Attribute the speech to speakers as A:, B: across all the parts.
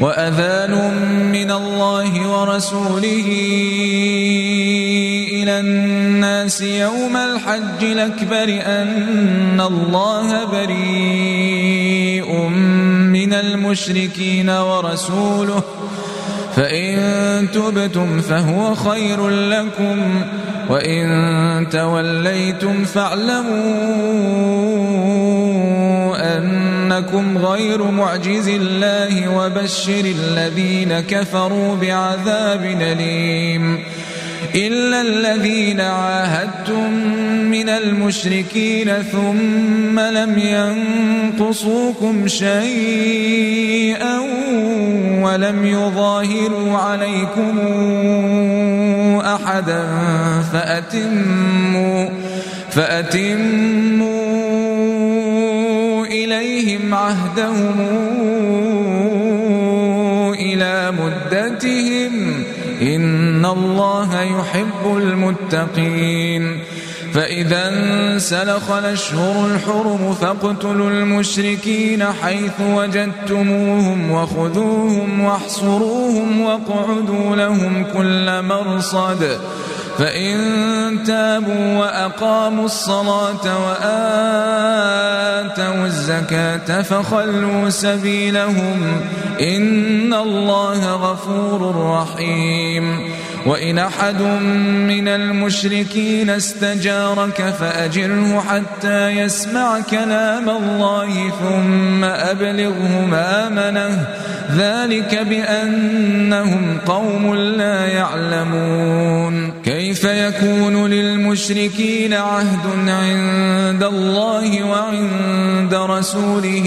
A: وأذان من الله ورسوله إلى الناس يوم الحج الأكبر أن الله بريء من المشركين ورسوله. فإن تبتم فهو خير لكم وإن توليتم فاعلموا أنكم غير معجز الله وبشر الذين كفروا بعذاب أليم. إلا الذين عاهدتم من المشركين ثم لم ينقصوكم شيئا ولم يظاهروا عليكم أحدا فأتموا فأتموا إليهم عهدهم إلى مدتهم. إن الله يحب المتقين. فإذا انسلخ الأشهر الحرم فاقتلوا المشركين حيث وجدتموهم وخذوهم واحصروهم واقعدوا لهم كل مرصد. فإن تابوا وأقاموا الصلاة وآتوا الزكاة فخلوا سبيلهم إن الله غفور رحيم. وإن أحد من المشركين استجارك فأجره حتى يسمع كلام الله ثم أبلغه مامنه ذلك بأنهم قوم لا يعلمون. كيف يكون للمشركين عهد عند الله وعند رسوله؟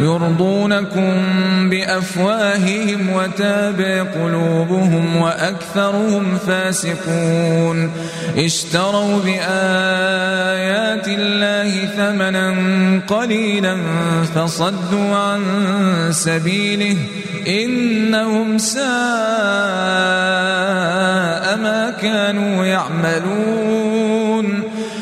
A: يرضونكم بأفواههم وتابع قلوبهم وأكثرهم فاسقون. اشتروا بآيات الله ثمنا قليلا فصدوا عن سبيله إنهم ساء ما كانوا يعملون.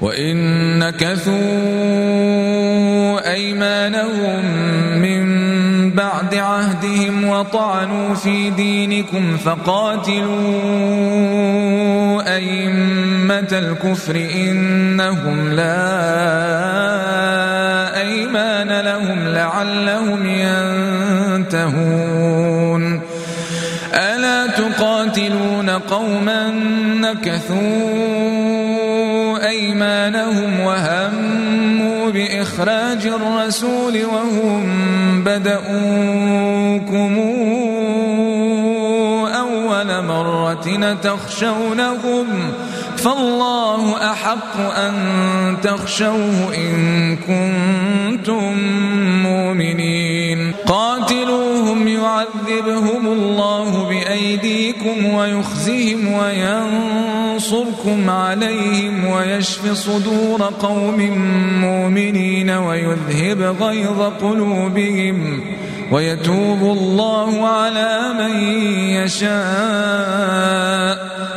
A: وإن نكثوا أيمانهم من بعد عهدهم وطعنوا في دينكم فقاتلوا أئمة الكفر إنهم لا أيمان لهم لعلهم ينتهون ألا تقاتلون قوما نكثوا أيمانهم وهموا بإخراج الرسول وهم بدؤوكم أول مرة تخشونهم فالله أحق أن تخشوه إن كنتم مؤمنين. قاتلوهم يعذبهم الله بأيديكم ويخزهم وينصركم عليهم ويشف صدور قوم مؤمنين ويذهب غيظ قلوبهم ويتوب الله على من يشاء.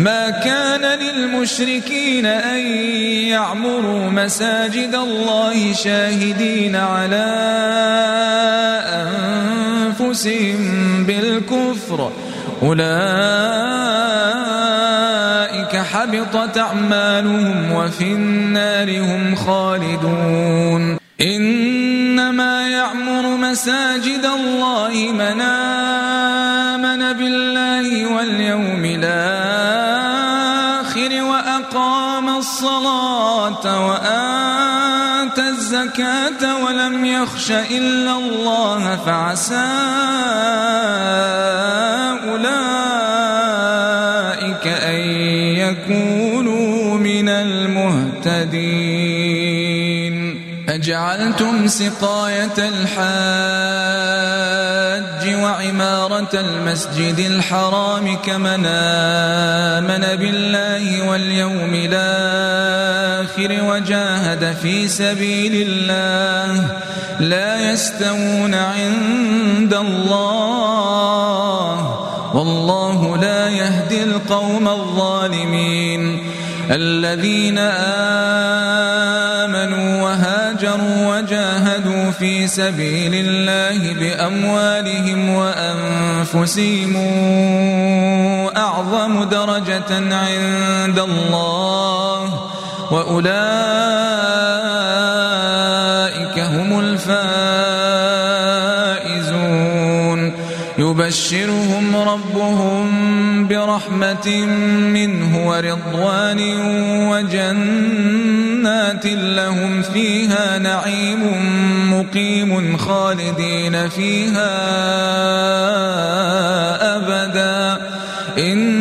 A: ما كان للمشركين أن يعمروا مساجد الله شاهدين على أنفسهم بالكفر. أولئك حبطت أعمالهم وفي النار هم خالدون. إنما يعمر مساجد الله من وآتى الزكاة ولم يخش إلا الله فعسى أولئك أن يكونوا من المهتدين أجعلتم سقاية الحاج وعمارة المسجد الحرام كمن آمن بالله واليوم الآخر وجاهد في سبيل الله. لا يستوون عند الله. والله لا يهدي القوم الظالمين. الذين آمنوا وهاجروا في سبيل الله بأموالهم وأنفسهم أعظم درجة عند الله وأولئك هم الفائزون يبشرهم ربهم برحمة منه ورضوان وجنات لهم فيها نعيم مقيم خالدين فيها أبدا. إن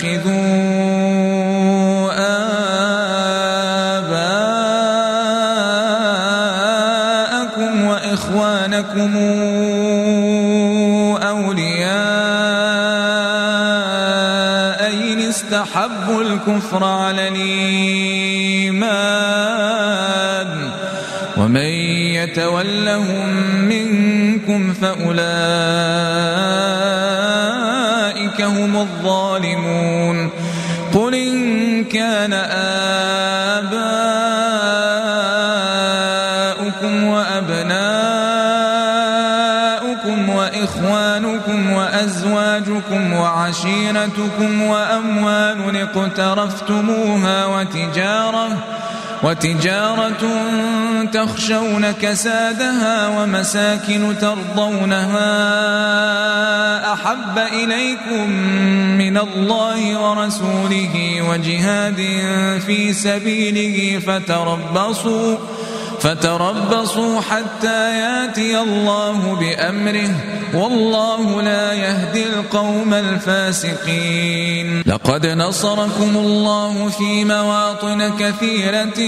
A: تتخذوا آباءكم وإخوانكم أولياء إن استحبوا الكفر على الإيمان ومن يتولهم منكم فأولئك هم الظالمون. قل إن كان آباؤكم وأبناؤكم وإخوانكم وأزواجكم وعشيرتكم وأموال اقترفتموها وتجارة وتجارة تخشون كسادها ومساكن ترضونها أحب إليكم من الله ورسوله وجهاد في سبيله فتربصوا فتربصوا حتى ياتي الله بأمره والله لا يهدي القوم الفاسقين. لقد نصركم الله في مواطن كثيرة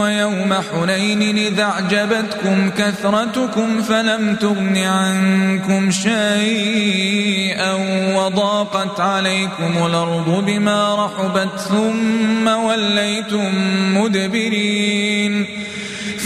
A: ويوم حنين إذا أعجبتكم كثرتكم فلم تغن عنكم شيئا وضاقت عليكم الأرض بما رحبت ثم وليتم مدبرين.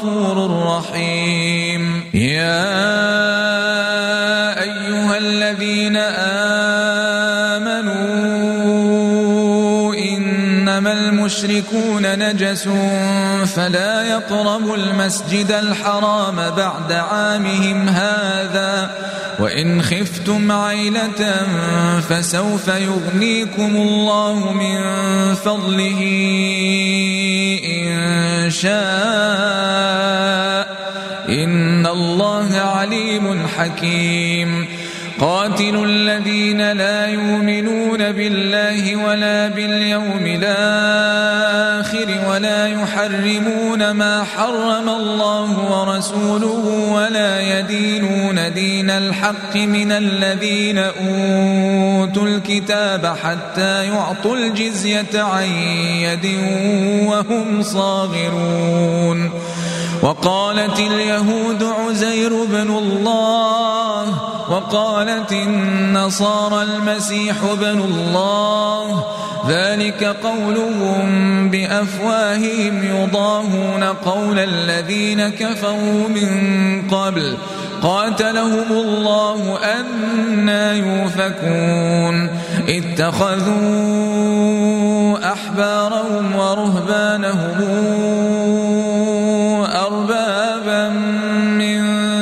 A: غفور رحيم يا أيها الذين آمنوا إنما المشركون نجس فلا يقربوا المسجد الحرام بعد عامهم هذا وإن خفتم عيلة فسوف يغنيكم الله من فضله إن شاء. إن الله عليم حكيم. قاتلوا الذين لا يؤمنون بالله ولا باليوم الآخر. ولا يحرمون ما حرم الله ورسوله ولا يدينون دين الحق من الذين أوتوا الكتاب حتى يعطوا الجزية عن يد وهم صاغرون. وقالت اليهود عزير بن الله وقالت النصارى المسيح بن الله ذلك قولهم بأفواههم يضاهون قول الذين كفروا من قبل. قاتلهم الله أنا يوفكون اتخذوا أحبارهم ورهبانهم أربابا من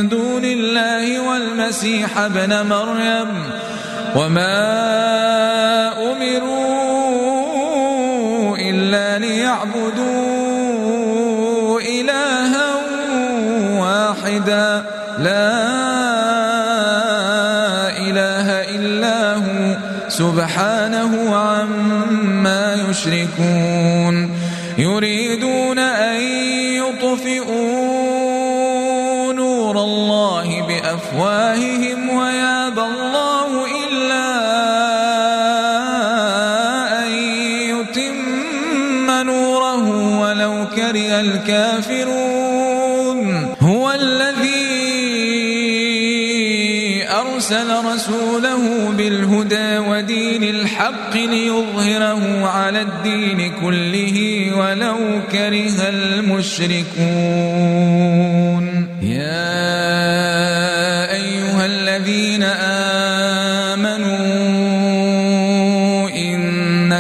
A: دون الله والمسيح ابن مريم. وما أمروا ليعبدوا إلها واحدا. لا إله إلا هو. سبحانه عما يشركون. يريدون أن يطفئوا نور الله بأفواههم. أرسل رسوله بالهدى ودين الحق ليظهره على الدين كله ولو كره المشركون.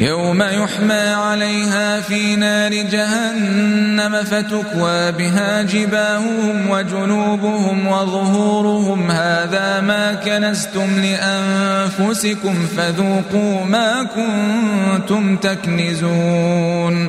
A: يوم يحمى عليها في نار جهنم فتكوى بها جباههم وجنوبهم وظهورهم. هذا ما كنستم لأنفسكم فذوقوا ما كنتم تكنزون.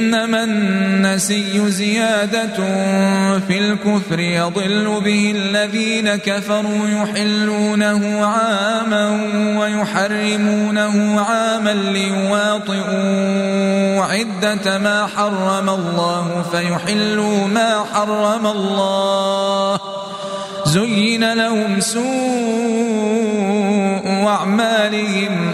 A: إنما النسي زيادة في الكفر يضل به الذين كفروا يحلونه عاما ويحرمونه عاما ليواطئوا عدة ما حرم الله فيحلوا ما حرم الله. زين لهم سوء أعمالهم.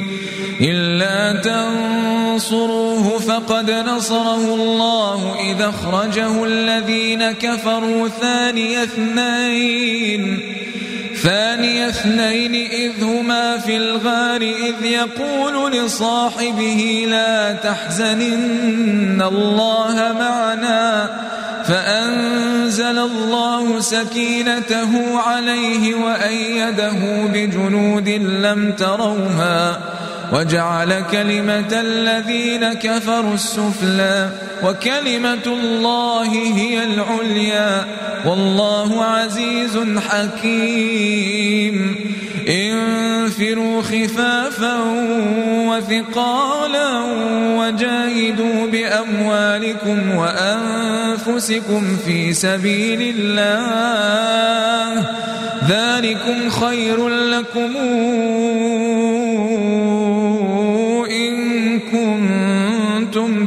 A: إلا تنصروه فقد نصره الله إذا أخرجه الذين كفروا ثاني اثنين. ثاني اثنين إذ هما في الغار إذ يقول لصاحبه لا تحزن إن الله معنا. فأنزل الله سكينته عليه وأيده بجنود لم تروها. وجعل كلمة الذين كفروا السفلى وكلمة الله هي العليا والله عزيز حكيم. انفروا خفافا وثقالا وجاهدوا بأموالكم وأنفسكم في سبيل الله. ذلكم خير لكم.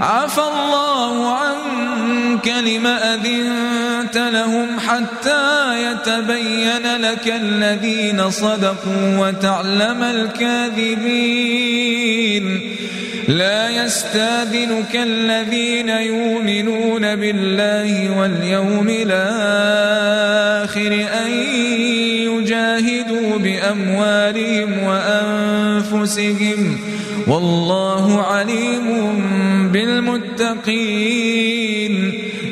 A: عفى الله عنك لم أذنت لهم حتى يتبين لك الذين صدقوا وتعلم الكاذبين. لا يستاذنك الذين يؤمنون بالله واليوم الآخر أن يجاهدوا بأموالهم وأنفسهم والله عليم بالمتقين.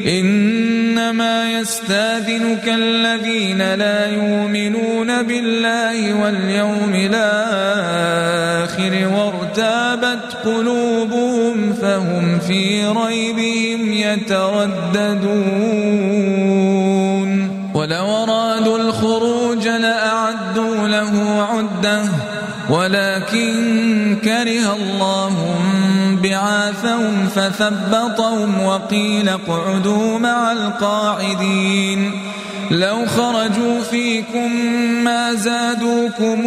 A: إنما يستاذنك الذين لا يؤمنون بالله واليوم الآخر وارتابت قلوبهم فهم في ريبهم يترددون. ولو أرادوا الخروج لأعدوا له عدة. ولكن كره الله بعاثهم فثبطهم وقيل اقعدوا مع القاعدين لو خرجوا فيكم ما زادوكم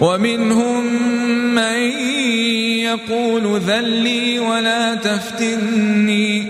A: ومنهم من يقول ذلي ولا تفتني.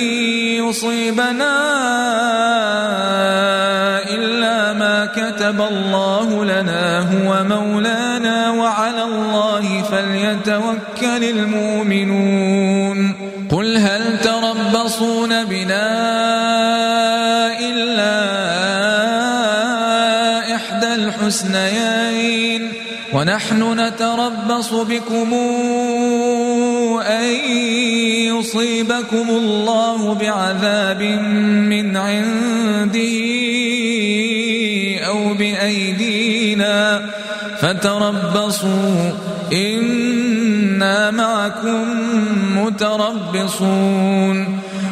A: يصيبنا إلا ما كتب الله لنا هو مولانا وعلى الله فليتوكل المؤمنون. قل هل تربصون بنا إلا إحدى الحسنيين؟ ونحن نتربص بكم أن يصيبكم الله بعذاب من عنده أو بأيدينا فتربصوا. إنا معكم متربصون.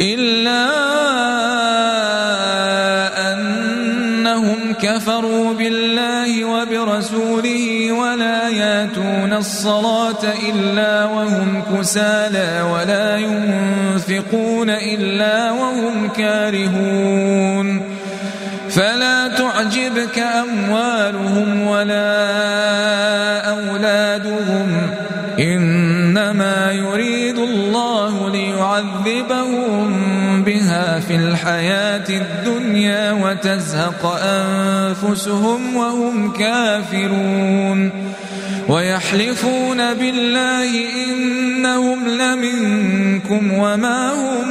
A: إلا أنهم كفروا بالله وبرسوله ولا ياتون الصلاة إلا وهم كسالى ولا ينفقون إلا وهم كارهون. فلا تعجبك أموالهم ولا ليعذبهم بها في الحياة الدنيا وتزهق أنفسهم وهم كافرون ويحلفون بالله إنهم لمنكم وما هم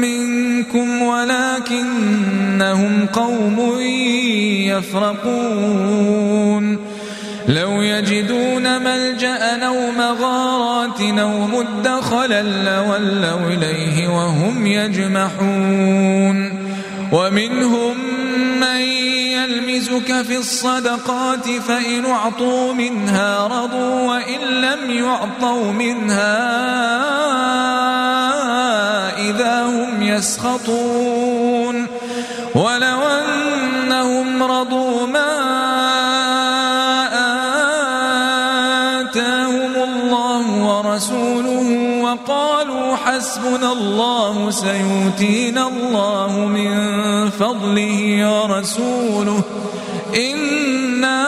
A: منكم ولكنهم قوم يفرقون لو يجدون ملجأ أو مغارات أو مدخلا لولوا إليه وهم يجمحون. ومنهم من يلمزك في الصدقات فإن أعطوا منها رضوا وإن لم يعطوا منها إذا هم يسخطون. ولو أنهم رضوا ما حسبنا الله سيؤتينا الله من فضله ورسوله. إنا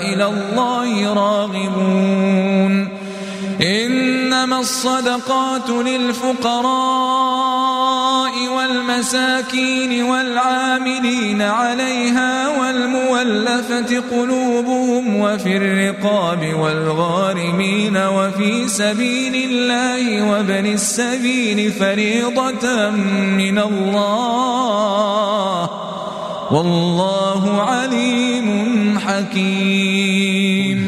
A: إلى الله راغبون. إنما الصدقات للفقراء. والمساكين والعاملين عليها والمولفة قلوبهم وفي الرقاب والغارمين وفي سبيل الله وابن السبيل فريضة من الله والله عليم حكيم.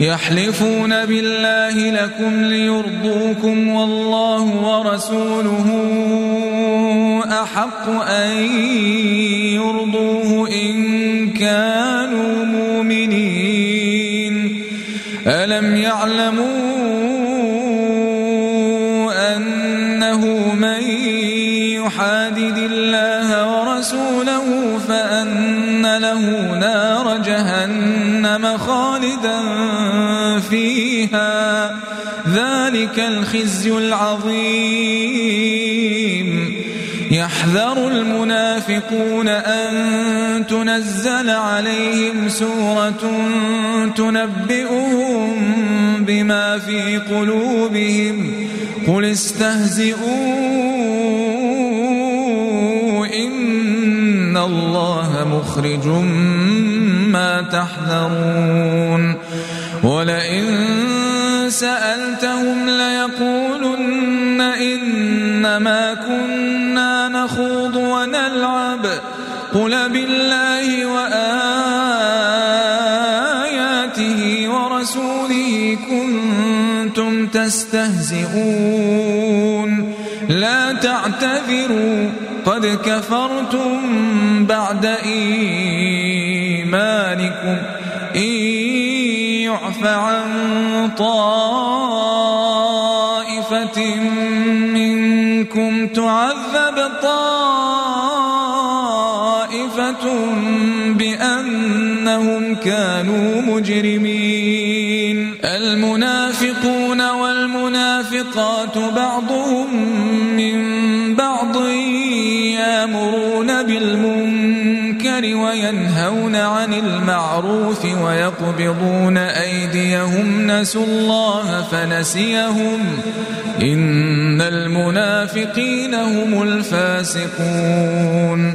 A: يحلفون بالله لكم ليرضوكم والله ورسوله أحق أن يرضوه إن كانوا مؤمنين. ألم يعلموا ذلك الخزي العظيم. يحذر المنافقون أن تنزل عليهم سورة تنبئهم بما في قلوبهم. قل استهزئوا إن الله مخرج ما تحذرون. ولئن سألتهم قل بالله وآياته ورسوله كنتم تستهزئون. لا تعتذروا قد كفرتم بعد إيمانكم. إن يعف عن طائفة منكم تعذب طائفة كانوا مجرمين. المنافقون والمنافقات بعضهم من بعض يامرون بالمنكر وينهون عن المعروف ويقبضون أيديهم. نسوا الله فنسيهم. إن المنافقين هم الفاسقون.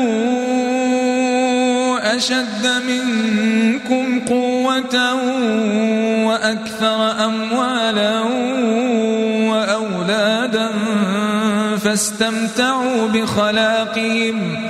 A: أشد منكم قوة وأكثر أموالا وأولادا فاستمتعوا بخلاقهم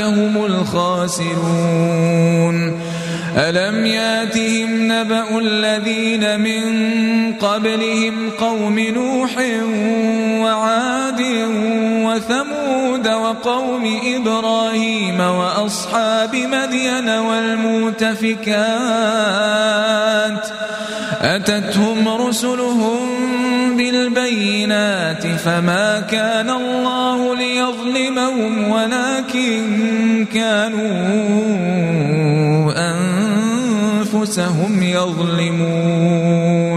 A: هم الخاسرون. ألم ياتهم نبأ الذين من قبلهم قوم نوح وعاد وثمود وقوم إبراهيم وأصحاب مدين والمؤتفكات أتتهم رسلهم بالبينات فما كان الله ليظلمهم ولكن كانوا أنفسهم يظلمون.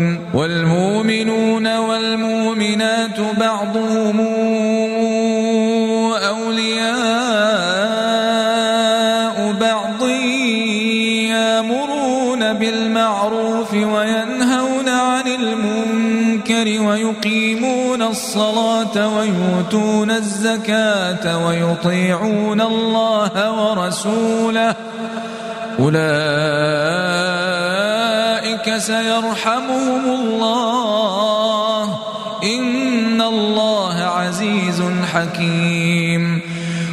A: ويقيمون الصلاة ويؤتون الزكاة ويطيعون الله ورسوله. أولئك سيرحمهم الله. إن الله عزيز حكيم.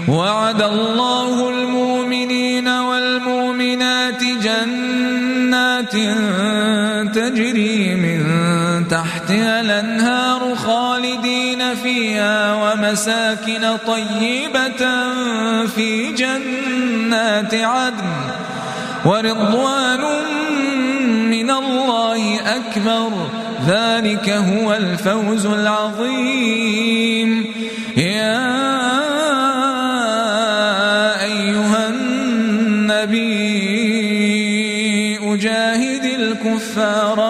A: وعد الله المؤمنين والمؤمنات جنات تجري من تحتها الأنهار. ومساكن طيبة في جنات عدن. ورضوان من الله أكبر. ذلك هو الفوز العظيم. يا أيها النبي أجاهد الكفار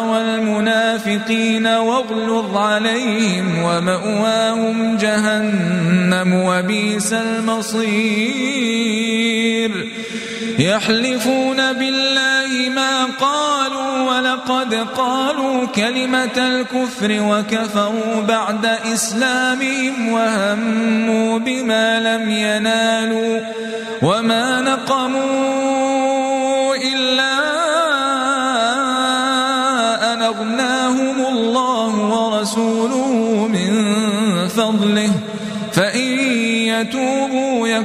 A: والمنافقين واغلظ عليهم ومأواهم جهنم وبئس المصير. يحلفون بالله ما قالوا ولقد قالوا كلمة الكفر وكفروا بعد إسلامهم وهموا بما لم ينالوا وما نقموا إلا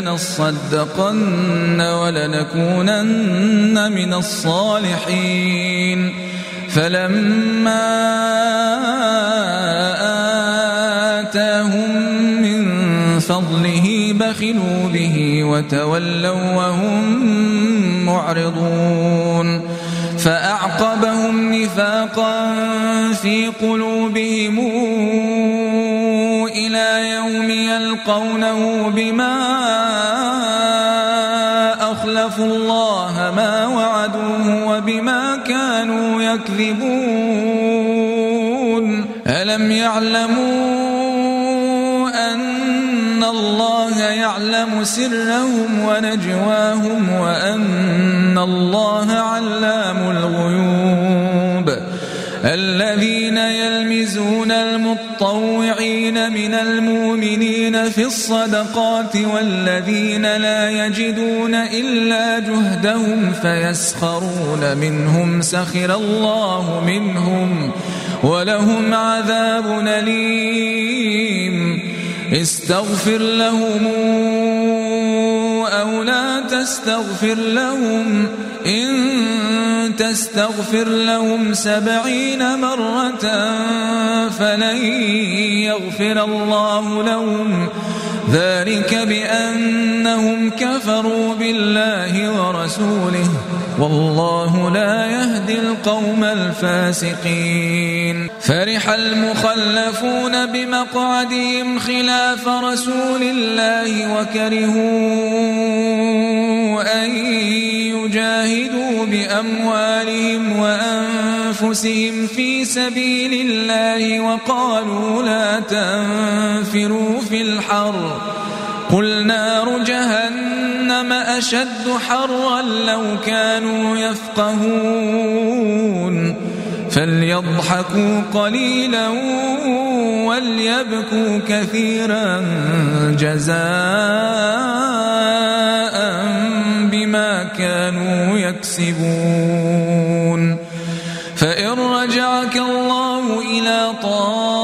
A: لنصدقن ولنكونن من الصالحين. فلما آتاهم من فضله بخلوا به وتولوا وهم معرضون. فأعقبهم نفاقا في قلوبهم يوم يلقونه بما أخلفوا الله ما وعدوه وبما كانوا يكذبون. ألم يعلموا أن الله يعلم سرهم ونجواهم وأن الله علام الغيوب؟ الذين يلمزون المطوعين من المؤمنين في الصدقات والذين لا يجدون إلا جهدهم فيسخرون منهم سخر الله منهم ولهم عذاب أليم. استغفر لهم. أو لا تستغفر لهم إن تستغفر لهم سبعين مرة فلن يغفر الله لهم. ذلك بأنهم كفروا بالله ورسوله. والله لا يهدي القوم الفاسقين. فرح المخلفون بمقعدهم خلاف رسول الله وكرهوا أن يجاهدوا بأموالهم وأنفسهم في سبيل الله وقالوا لا تنفروا في الحر. قل نار جهنم أشد حرا لو كانوا يفقهون فليضحكوا قليلا وليبكوا كثيرا جزاء بما كانوا يكسبون فإن رجعك الله إلى طائفة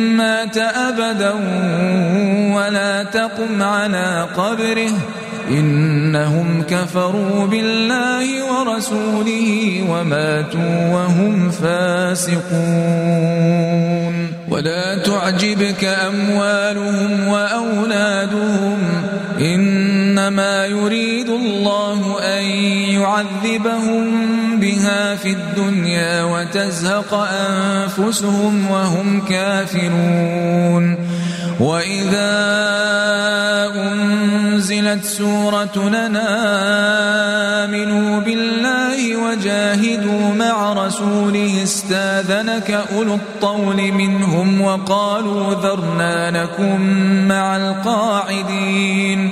A: مات أبدا ولا تقم على قبره. إنهم كفروا بالله ورسوله وماتوا وهم فاسقون. ولا تعجبك أموالهم وأولادهم. إنما يريد الله أن يعذبهم بها في الدنيا وتزهق أنفسهم وهم كافرون وإذا أنزلت سورة لنا آمنوا بالله وجاهدوا مع رسوله استاذنك أولو الطول منهم وقالوا ذرنا لكم مع القاعدين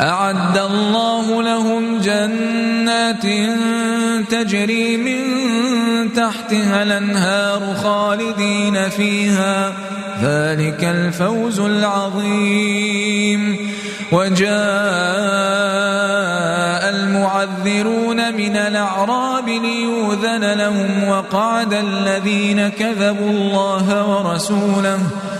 A: أعد الله لهم جنات تجري من تحتها الأنهار خالدين فيها. ذلك الفوز العظيم. وجاء المعذرون من الأعراب ليوذن لهم وقعد الذين كذبوا الله ورسوله.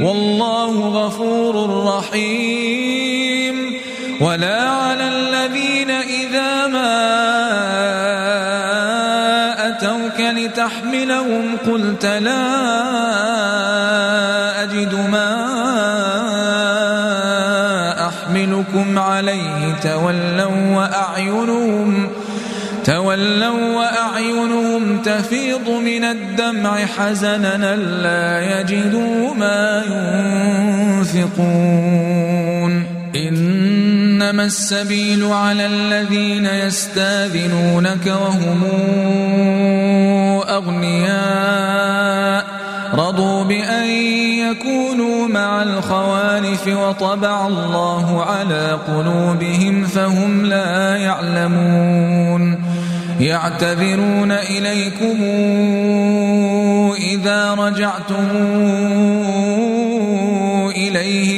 A: والله غفور رحيم. ولا على الذين إذا ما أتوك لتحملهم قلت لا أجد ما أحملكم عليه. تولوا وأعينهم. تولوا وأعينهم تفيض من الدمع حزنا لا يجدوا ما ينفقون. إنما السبيل على الذين يستاذنونك وهم أغنياء. رضوا بأن يكونوا مع الخوالف وطبع الله على قلوبهم فهم لا يعلمون. يعتذرون إليكم إذا رجعتم إليهم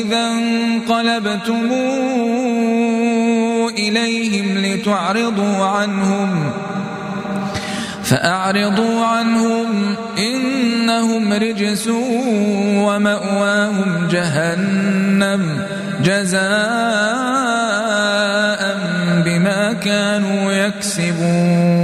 A: إذا انقلبتم إليهم لتعرضوا عنهم فأعرضوا عنهم إنهم رجس ومأواهم جهنم جزاء بما كانوا يكسبون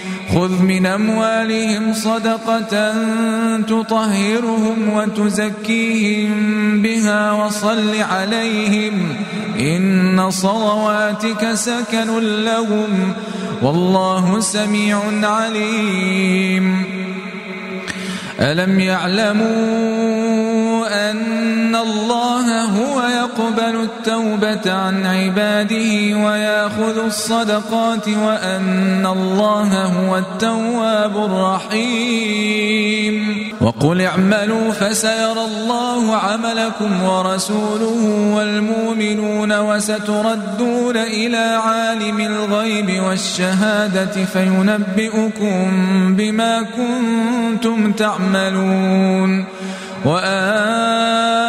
A: خذ من أموالهم صدقة تطهرهم وتزكيهم بها وصل عليهم إن صلواتك سكن لهم والله سميع عليم. ألم يعلموا أن الله هو يقبل التوبة عن عباده ويأخذ الصدقات وأن الله هو التواب الرحيم. وقل اعملوا فسيرى الله عملكم ورسوله والمؤمنون وستردون إلى عالم الغيب والشهادة فينبئكم بما كنتم تعملون. وآخرون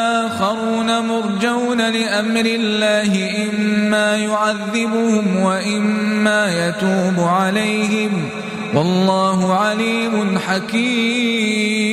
A: مرجون لأمر الله إما يعذبهم وإما يتوب عليهم. والله عليم حكيم.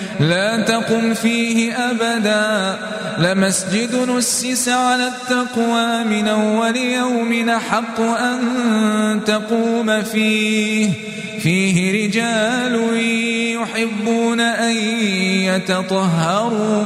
A: لا تقم فيه أبدا. لمسجد نسس على التقوى من أول يوم حق أن تقوم فيه. فيه رجال يحبون أن يتطهروا.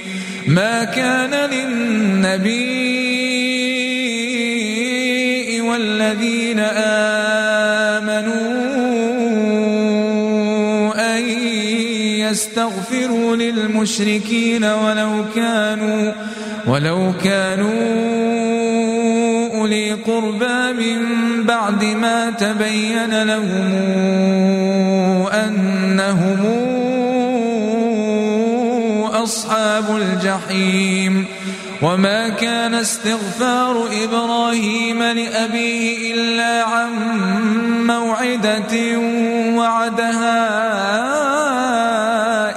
A: ما كان للنبي والذين آمنوا أن يستغفروا للمشركين ولو كانوا ولو كانوا أولي قربى من بعد ما تبين لهم أنهم أصحاب الجحيم. وما كان استغفار إبراهيم لأبيه إلا عن موعدة وعدها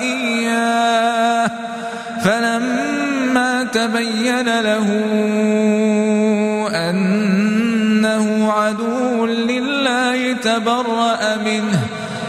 A: إياه. فلما تبين له أنه عدو لله تبرأ منه.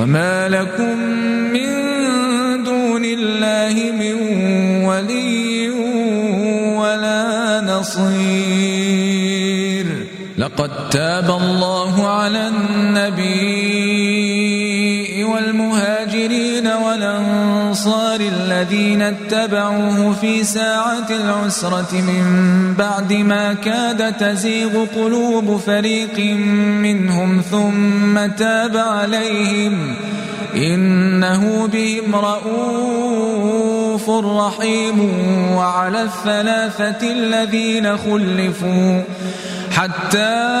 A: وما لكم من دون الله من ولي ولا نصير لقد تاب الله على النبي والمهاجرين والأنصار الذين اتبعوه في ساعة العسرة من بعد ما كاد تزيغ قلوب فريق منهم ثم تاب عليهم إنه بهم رؤوف رحيم وعلى الثلاثة الذين خلفوا حتى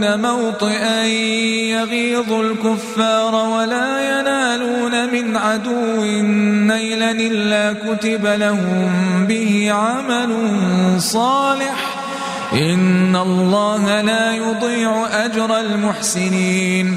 A: موطئا يغيظ الكفار ولا ينالون من عدو نيلا إلا كتب لهم به عمل صالح. إن الله لا يضيع أجر المحسنين.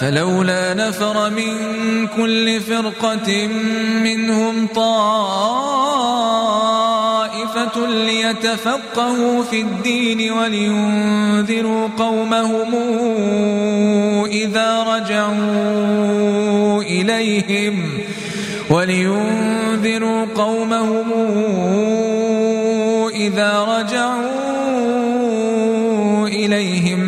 A: فلولا نفر من كل فرقة منهم طائفة ليتفقهوا في الدين ولينذروا قومهم إذا رجعوا إليهم ولينذروا قومهم إذا رجعوا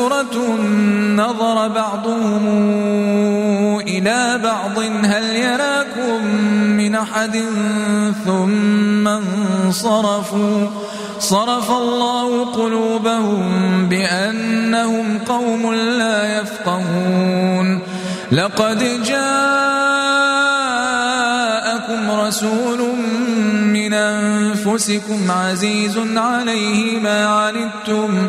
A: سورة نظر بعضهم إلى بعض هل يراكم من أحد؟ ثم انصرفوا. صرف الله قلوبهم بأنهم قوم لا يفقهون. لقد جاءكم رسول من أنفسكم عزيز عليه ما عنتم